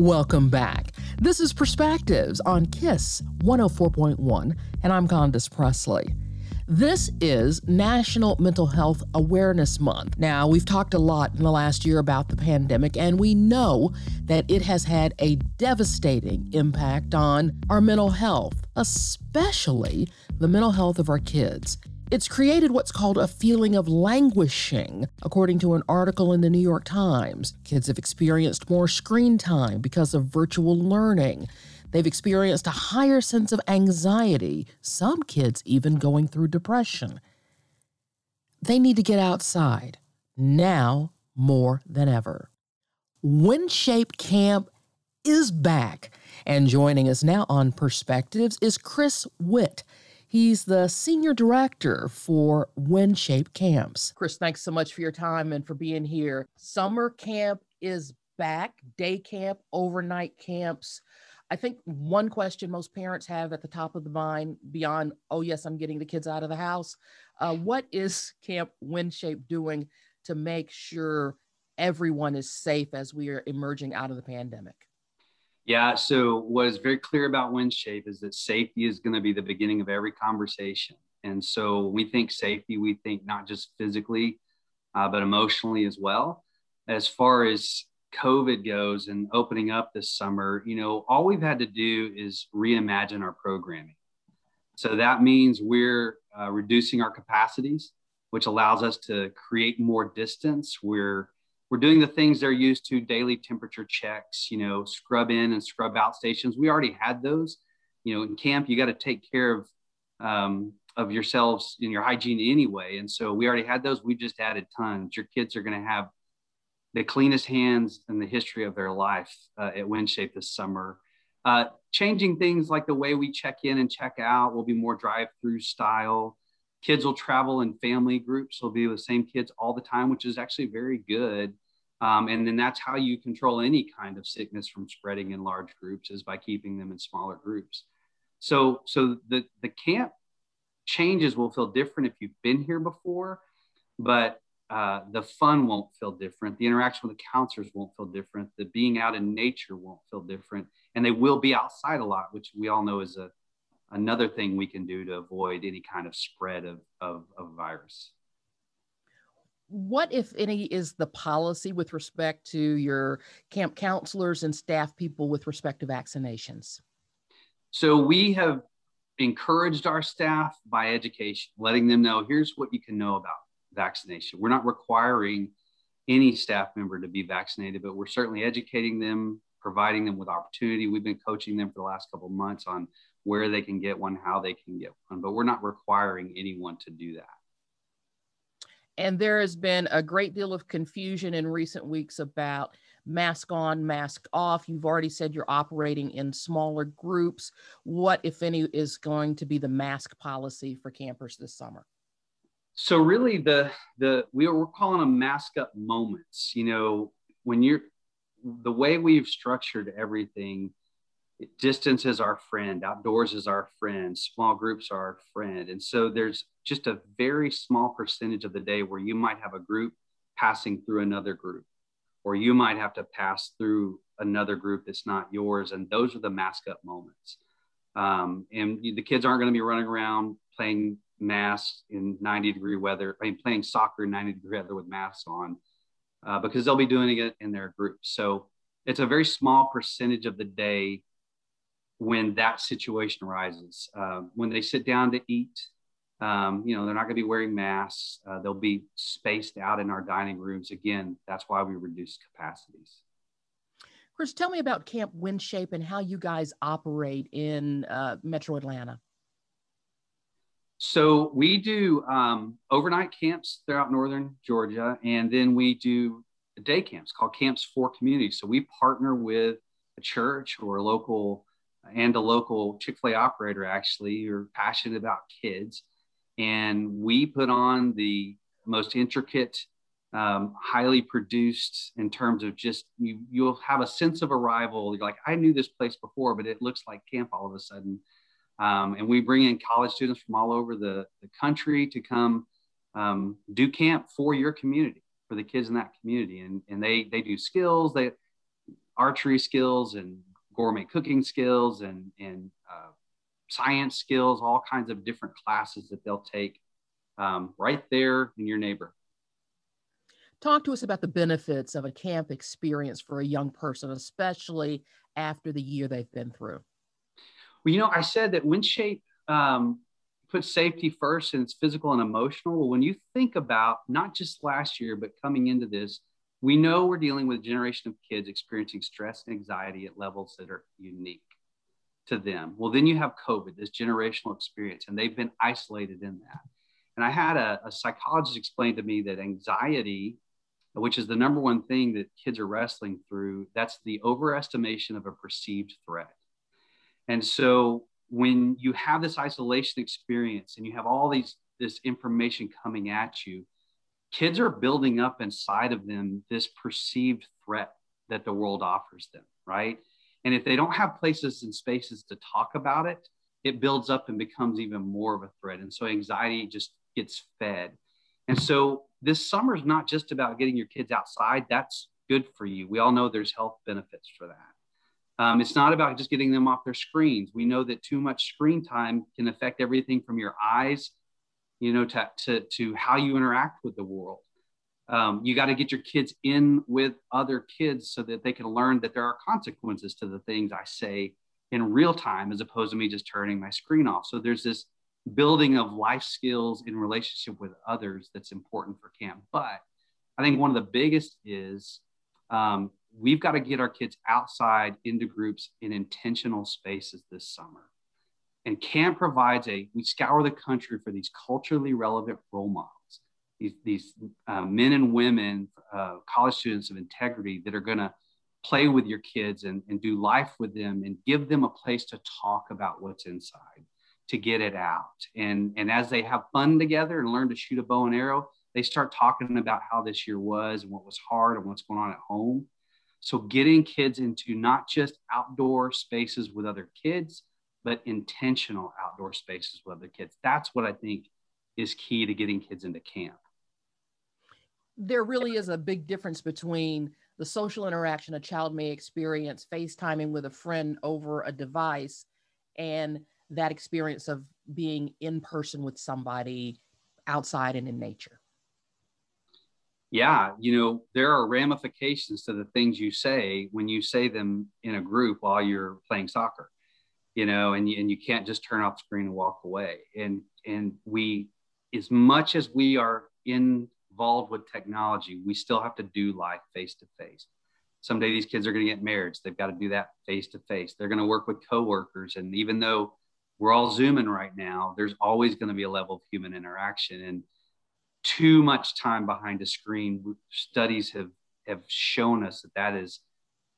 Welcome back. This is Perspectives on KISS 104.1, and I'm Condace Pressley. This is National Mental Health Awareness Month. Now, we've talked a lot in the last year about the pandemic, and we know that it has had a devastating impact on our mental health, especially the mental health of our kids. It's created what's called a feeling of languishing, according to an article in the New York Times. Kids have experienced more screen time because of virtual learning. They've experienced a higher sense of anxiety, some kids even going through depression. They need to get outside now more than ever. WinShape Camp is back, and joining us now on Perspectives is Chris Witt. He's the senior director for WinShape Camps. Chris, thanks so much for your time and for being here. Summer camp is back, day camp, overnight camps. I think one question most parents have at the top of the mind, beyond, oh, yes, I'm getting the kids out of the house, uh, what is Camp WinShape doing to make sure everyone is safe as we are emerging out of the pandemic? Yeah. So what is very clear about WinShape is that safety is going to be the beginning of every conversation. And so we think safety, we think not just physically, uh, but emotionally as well. As far as COVID goes and opening up this summer, you know, all we've had to do is reimagine our programming. So that means we're uh, reducing our capacities, which allows us to create more distance. We're we're doing the things they're used to daily temperature checks you know scrub in and scrub out stations. We already had those. You know in camp you got to take care of um, of yourselves in your hygiene anyway. And so we already had those. We just added tons. Your kids are going to have the cleanest hands in the history of their life uh, at WinShape this summer. Uh, changing things like the way we check in and check out will be more drive-through style kids will travel in family groups. They'll be with the same kids all the time which is actually very good. Um, and then that's how you control any kind of sickness from spreading in large groups is by keeping them in smaller groups. So so the the camp changes will feel different if you've been here before but uh, the fun won't feel different. The interaction with the counselors won't feel different. The being out in nature won't feel different. And they will be outside a lot which we all know is a another thing we can do to avoid any kind of spread of, of, of virus. What, if any, is the policy with respect to your camp counselors and staff people with respect to vaccinations? So we have encouraged our staff by education, letting them know here's what you can know about vaccination. We're not requiring any staff member to be vaccinated, but we're certainly educating them, providing them with opportunity. We've been coaching them for the last couple months on where they can get one, how they can get one, but we're not requiring anyone to do that. And there has been a great deal of confusion in recent weeks about mask on, mask off. You've already said you're operating in smaller groups. What, if any, is going to be the mask policy for campers this summer? So really, the the we are, we're calling them mask up moments. You know, when you're the way we've structured everything distance is our friend outdoors is our friend small groups are our friend. And so there's just a very small percentage of the day where you might have a group passing through another group or you might have to pass through another group that's not yours and those are the mask up moments. Um, and the kids aren't going to be running around playing masks in 90 degree weather I mean, playing soccer in 90 degree weather with masks on uh, because they'll be doing it in their group. So it's a very small percentage of the day when that situation arises. Uh, when they sit down to eat, um, you know, they're not going to be wearing masks. Uh, they'll be spaced out in our dining rooms. Again, that's why we reduce capacities. Chris, tell me about Camp WinShape and how you guys operate in uh, Metro Atlanta. So we do um, overnight camps throughout northern Georgia, and then we do day camps called Camps for Community. So we partner with a church or a local and a local Chick fil A operator actually who are passionate about kids. And we put on the most intricate, um, highly produced in terms of just you, you'll have a sense of arrival. You're like, I knew this place before, but it looks like camp all of a sudden. Um, and we bring in college students from all over the, the country to come um, do camp for your community, for the kids in that community. And, and they, they do skills. They, archery skills and gourmet cooking skills and, and uh, science skills, all kinds of different classes that they'll take um, right there in your neighborhood. Talk to us about the benefits of a camp experience for a young person, especially after the year they've been through. Well, you know, I said that WinShape um, puts safety first and it's physical and emotional. Well, when you think about not just last year, but coming into this, we know we're dealing with a generation of kids experiencing stress and anxiety at levels that are unique to them. Well, then you have COVID, this generational experience, and they've been isolated in that. And I had a, a psychologist explain to me that anxiety, which is the number one thing that kids are wrestling through, that's the overestimation of a perceived threat. And so when you have this isolation experience and you have all these this information coming at you, kids are building up inside of them this perceived threat that the world offers them, right? And if they don't have places and spaces to talk about it, it builds up and becomes even more of a threat. And so anxiety just gets fed. And so this summer is not just about getting your kids outside. That's good for you. We all know there's health benefits for that. Um, it's not about just getting them off their screens. We know that too much screen time can affect everything from your eyes you know, to, to, to how you interact with the world. Um, you got to get your kids in with other kids so that they can learn that there are consequences to the things I say in real time as opposed to me just turning my screen off. So there's this building of life skills in relationship with others that's important for camp. But I think one of the biggest is um, we've got to get our kids outside into groups in intentional spaces this summer. And CAMP provides a, we scour the country for these culturally relevant role models, these, these uh, men and women, uh, college students of integrity that are going to play with your kids and, and do life with them and give them a place to talk about what's inside, to get it out. And, and as they have fun together and learn to shoot a bow and arrow, they start talking about how this year was and what was hard and what's going on at home. So, getting kids into not just outdoor spaces with other kids, but intentional outdoor spaces with other kids. That's what I think is key to getting kids into camp. There really is a big difference between the social interaction a child may experience FaceTiming with a friend over a device and that experience of being in person with somebody outside and in nature. Yeah, you know, there are ramifications to the things you say when you say them in a group while you're playing soccer you know, and you, and you can't just turn off screen and walk away. And and we, as much as we are involved with technology, we still have to do life face to face. Someday these kids are going to get married. So they've got to do that face to face. They're going to work with coworkers, and even though we're all zooming right now, there's always going to be a level of human interaction. And too much time behind a screen, studies have have shown us that that is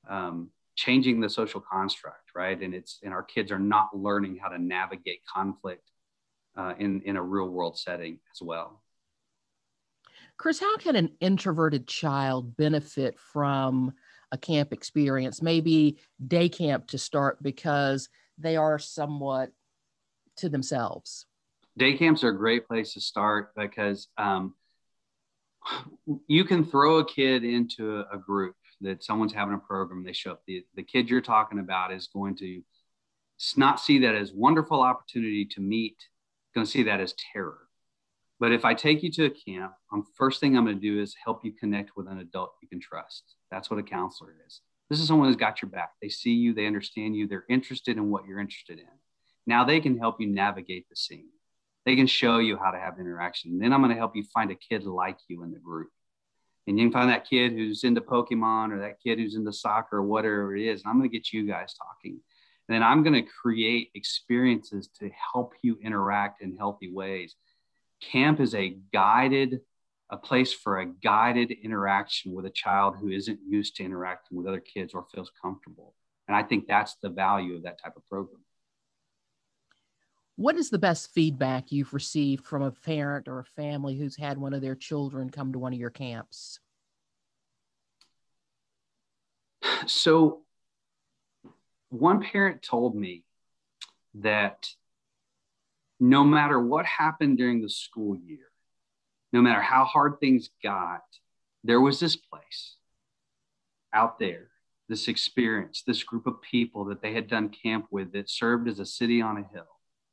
um, changing the social construct, right? And it's and our kids are not learning how to navigate conflict uh, in in a real world setting as well. Chris, how can an introverted child benefit from a camp experience, maybe day camp to start, because they are somewhat to themselves? Day camps are a great place to start because um, you can throw a kid into a, a group that someone's having a program, they show up. The, the kid you're talking about is going to not see that as wonderful opportunity to meet, going to see that as terror. But if I take you to a camp, um, first thing I'm going to do is help you connect with an adult you can trust. That's what a counselor is. This is someone who's got your back. They see you, they understand you, they're interested in what you're interested in. Now they can help you navigate the scene. They can show you how to have interaction. Then I'm going to help you find a kid like you in the group and you can find that kid who's into Pokemon or that kid who's into soccer or whatever it is. I'm going to get you guys talking. And then I'm going to create experiences to help you interact in healthy ways. Camp is a guided, a place for a guided interaction with a child who isn't used to interacting with other kids or feels comfortable. And I think that's the value of that type of program. What is the best feedback you've received from a parent or a family who's had one of their children come to one of your camps? So, one parent told me that no matter what happened during the school year, no matter how hard things got, there was this place out there this experience, this group of people that they had done camp with that served as a city on a hill,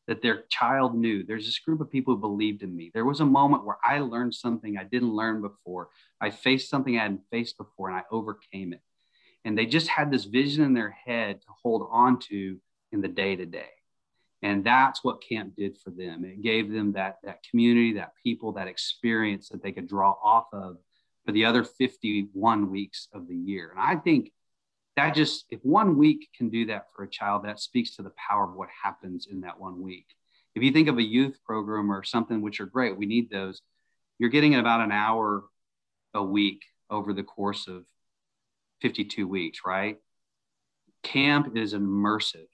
that their child knew. There's this group of people who believed in me. There was a moment where I learned something I didn't learn before. I faced something I hadn't faced before and I overcame it. And they just had this vision in their head to hold on to in the day to day. And that's what camp did for them. It gave them that, that community, that people, that experience that they could draw off of for the other 51 weeks of the year. And I think that just, if one week can do that for a child, that speaks to the power of what happens in that one week. If you think of a youth program or something, which are great, we need those, you're getting about an hour a week over the course of 52 weeks, right? Camp is immersive.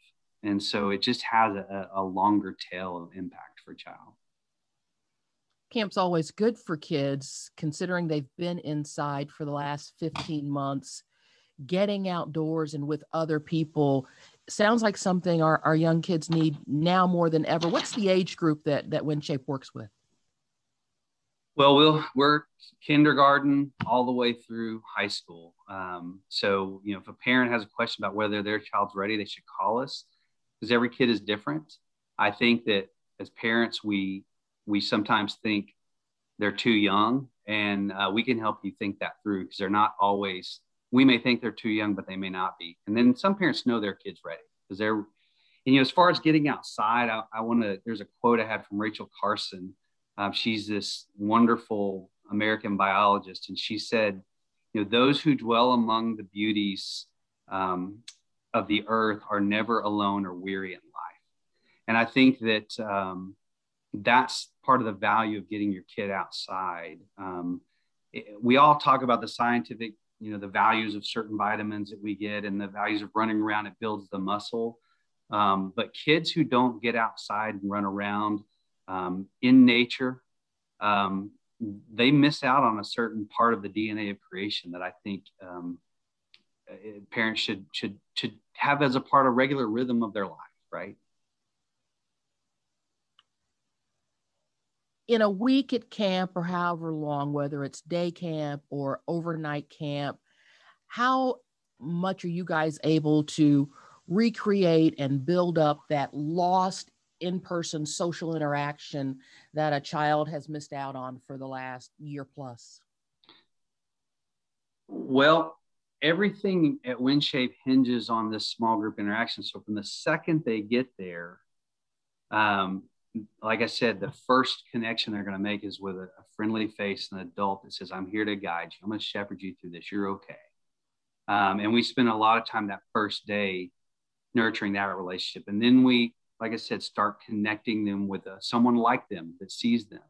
And so it just has a, a longer tail of impact for child. Camp's always good for kids, considering they've been inside for the last 15 months. Getting outdoors and with other people sounds like something our, our young kids need now more than ever. What's the age group that, that WinShape works with? Well, we'll we're kindergarten all the way through high school. Um, so, you know, if a parent has a question about whether their child's ready, they should call us because every kid is different. I think that as parents, we we sometimes think they're too young, and uh, we can help you think that through because they're not always. We may think they're too young, but they may not be. And then some parents know their kids ready because they're. And you know, as far as getting outside, I, I want to. There's a quote I had from Rachel Carson um, she's this wonderful American biologist, and she said, you know, those who dwell among the beauties um, of the earth are never alone or weary in life. And I think that um, that's part of the value of getting your kid outside. Um, it, we all talk about the scientific, you know, the values of certain vitamins that we get and the values of running around. It builds the muscle. Um, but kids who don't get outside and run around, um, in nature, um, they miss out on a certain part of the DNA of creation that I think um, uh, parents should should should have as a part of regular rhythm of their life, right? In a week at camp or however long, whether it's day camp or overnight camp, how much are you guys able to recreate and build up that lost in-person social interaction that a child has missed out on for the last year plus? Well, everything at WinShape hinges on this small group interaction. So from the second they get there, um, like I said, the first connection they're going to make is with a, a, friendly face, an adult that says, "I'm here to guide you. I'm going to shepherd you through this. You're okay." Um, and we spend a lot of time that first day nurturing that relationship, and then we like I said, start connecting them with a, uh, someone like them that sees them.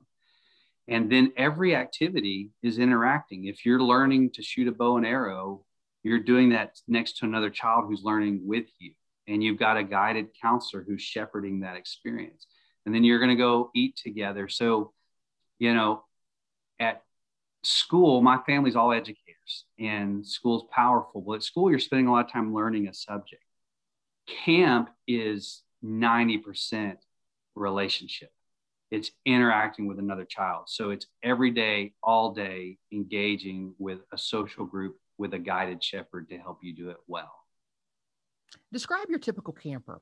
And then every activity is interacting. If you're learning to shoot a bow and arrow, you're doing that next to another child who's learning with you. And you've got a guided counselor who's shepherding that experience. And then you're going to go eat together. So, you know, at school, my family's all educators and school's powerful. But at school, you're spending a lot of time learning a subject. Camp is 90% relationship. It's interacting with another child. So it's every day, all day, engaging with a social group with a guided shepherd to help you do it well. Describe your typical camper.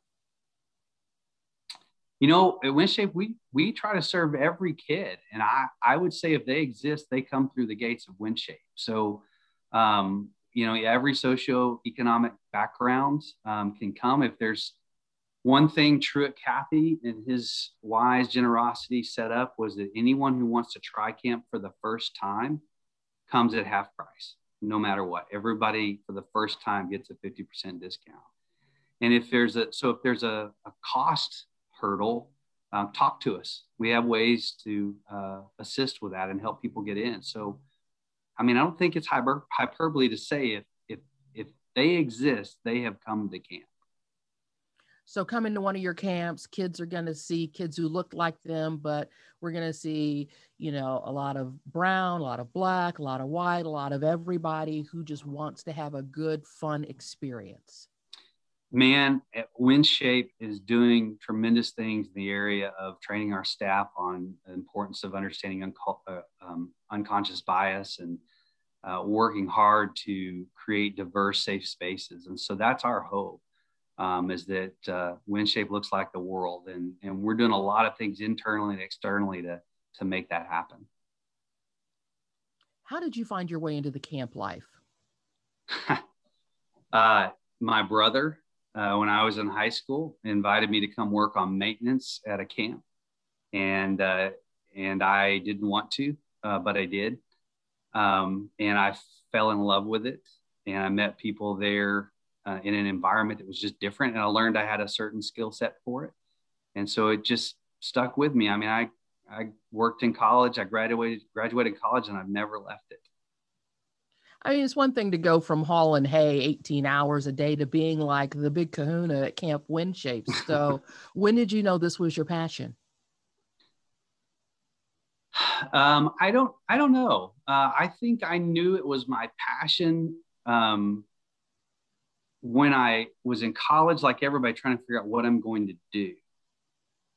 You know, at WinShape, we we try to serve every kid, and I I would say if they exist, they come through the gates of WinShape. So, um, you know, every socioeconomic background um, can come. If there's one thing Truett Cathy and his wise generosity set up was that anyone who wants to try camp for the first time comes at half price, no matter what. Everybody for the first time gets a 50% discount. And if there's a, so if there's a, a cost hurdle, um, talk to us. We have ways to uh, assist with that and help people get in. So, I mean, I don't think it's hyper, hyperbole to say if, if, if they exist, they have come to camp. So come into one of your camps, kids are going to see kids who look like them, but we're going to see, you know, a lot of brown, a lot of black, a lot of white, a lot of everybody who just wants to have a good, fun experience. Man, WinShape is doing tremendous things in the area of training our staff on the importance of understanding uh, um, unconscious bias and uh, working hard to create diverse, safe spaces. And so that's our hope um, is that uh, WinShape looks like the world. And, and we're doing a lot of things internally and externally to, to make that happen. How did you find your way into the camp life? uh, my brother, uh, when I was in high school, invited me to come work on maintenance at a camp, and uh, and I didn't want to, uh, but I did, um, and I fell in love with it, and I met people there uh, in an environment that was just different, and I learned I had a certain skill set for it, and so it just stuck with me. I mean, I I worked in college, I graduated graduated college, and I've never left it. I mean, it's one thing to go from hauling hay 18 hours a day to being like the big kahuna at Camp WinShape. So, when did you know this was your passion? Um, I don't, I don't know. Uh, I think I knew it was my passion um, when I was in college, like everybody, trying to figure out what I'm going to do.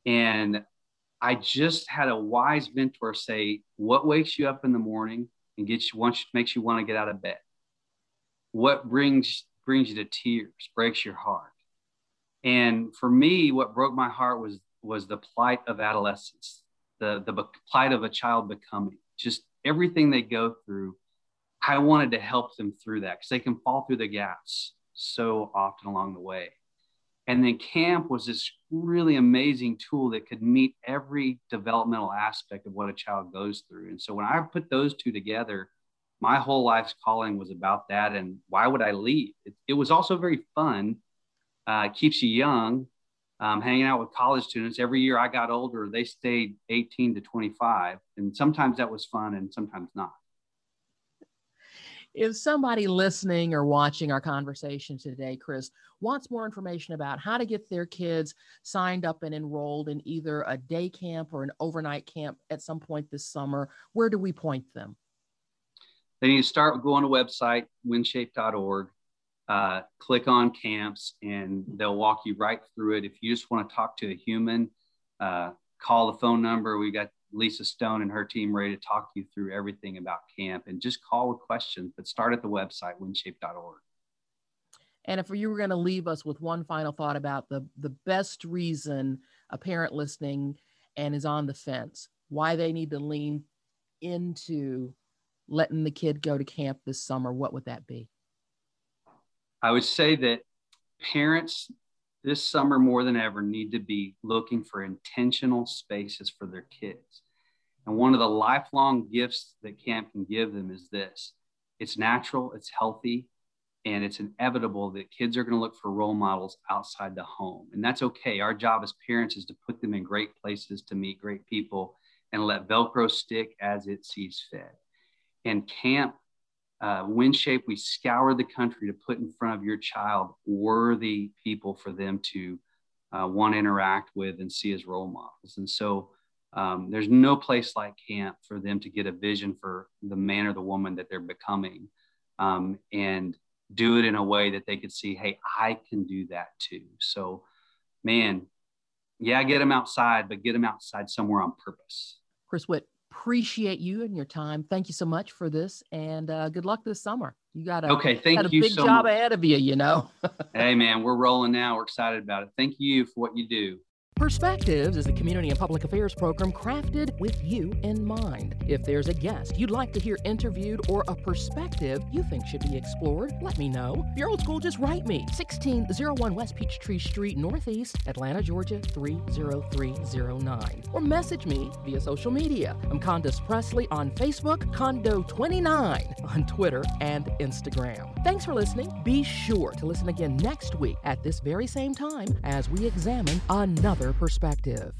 And I just had a wise mentor say, "What wakes you up in the morning?" And gets you once makes you want to get out of bed? What brings brings you to tears, breaks your heart? And for me, what broke my heart was was the plight of adolescence, the the plight of a child becoming, just everything they go through. I wanted to help them through that because they can fall through the gaps so often along the way. And then camp was this really amazing tool that could meet every developmental aspect of what a child goes through. And so when I put those two together, my whole life's calling was about that. And why would I leave? It, it was also very fun, uh, keeps you young, um, hanging out with college students. Every year I got older, they stayed 18 to 25. And sometimes that was fun and sometimes not if somebody listening or watching our conversation today, Chris, wants more information about how to get their kids signed up and enrolled in either a day camp or an overnight camp at some point this summer, where do we point them? They need to start go on a website, winshape.org, uh, click on camps, and they'll walk you right through it. If you just want to talk to a human, uh, call the phone number. We got Lisa Stone and her team ready to talk you through everything about camp and just call with questions, but start at the website, winshape.org. And if you were going to leave us with one final thought about the, the best reason a parent listening and is on the fence, why they need to lean into letting the kid go to camp this summer, what would that be? I would say that parents this summer more than ever need to be looking for intentional spaces for their kids. And one of the lifelong gifts that camp can give them is this it's natural, it's healthy, and it's inevitable that kids are going to look for role models outside the home. And that's okay. Our job as parents is to put them in great places to meet great people and let Velcro stick as it sees fit. And camp uh, WinShape, we scour the country to put in front of your child worthy people for them to uh, want to interact with and see as role models. And so um, there's no place like camp for them to get a vision for the man or the woman that they're becoming um, and do it in a way that they could see, hey, I can do that too. So, man, yeah, get them outside, but get them outside somewhere on purpose. Chris Witt, appreciate you and your time. Thank you so much for this, and uh, good luck this summer. You got a okay. Thank got a you. Big so job much. ahead of you. You know. hey man, we're rolling now. We're excited about it. Thank you for what you do. Perspectives is a community and public affairs program crafted with you in mind. If there's a guest you'd like to hear interviewed or a perspective you think should be explored, let me know. If you're old school, just write me 1601 West Peachtree Street, Northeast, Atlanta, Georgia 30309. Or message me via social media. I'm Condace Pressley on Facebook, Condo29 on Twitter and Instagram. Thanks for listening. Be sure to listen again next week at this very same time as we examine another perspective.